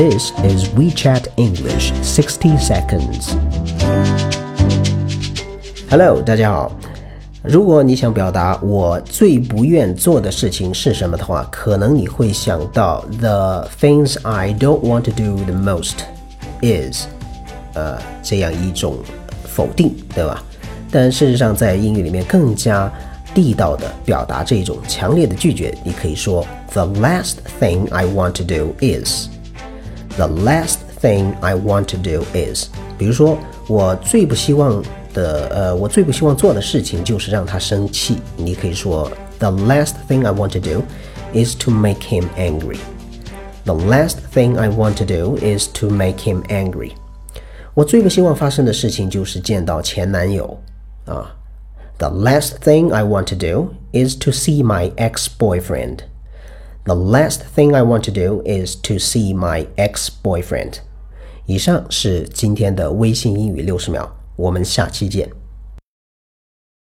This is WeChat English 60 seconds. Hello，大家好。如果你想表达我最不愿做的事情是什么的话，可能你会想到 The things I don't want to do the most is，呃，这样一种否定，对吧？但事实上，在英语里面更加地道的表达这种强烈的拒绝，你可以说 The last thing I want to do is。 The last thing I want to do is，比如说我最不希望的，呃，我最不希望做的事情就是让他生气。你可以说，The last thing I want to do is to make him angry. The last thing I want to do is to make him angry. 我最不希望发生的事情就是见到前男友啊。The last thing I want to do is to see my ex-boyfriend. The last thing I want to do is to see my ex-boyfriend. 以上是今天的微信英语六十秒，我们下期见。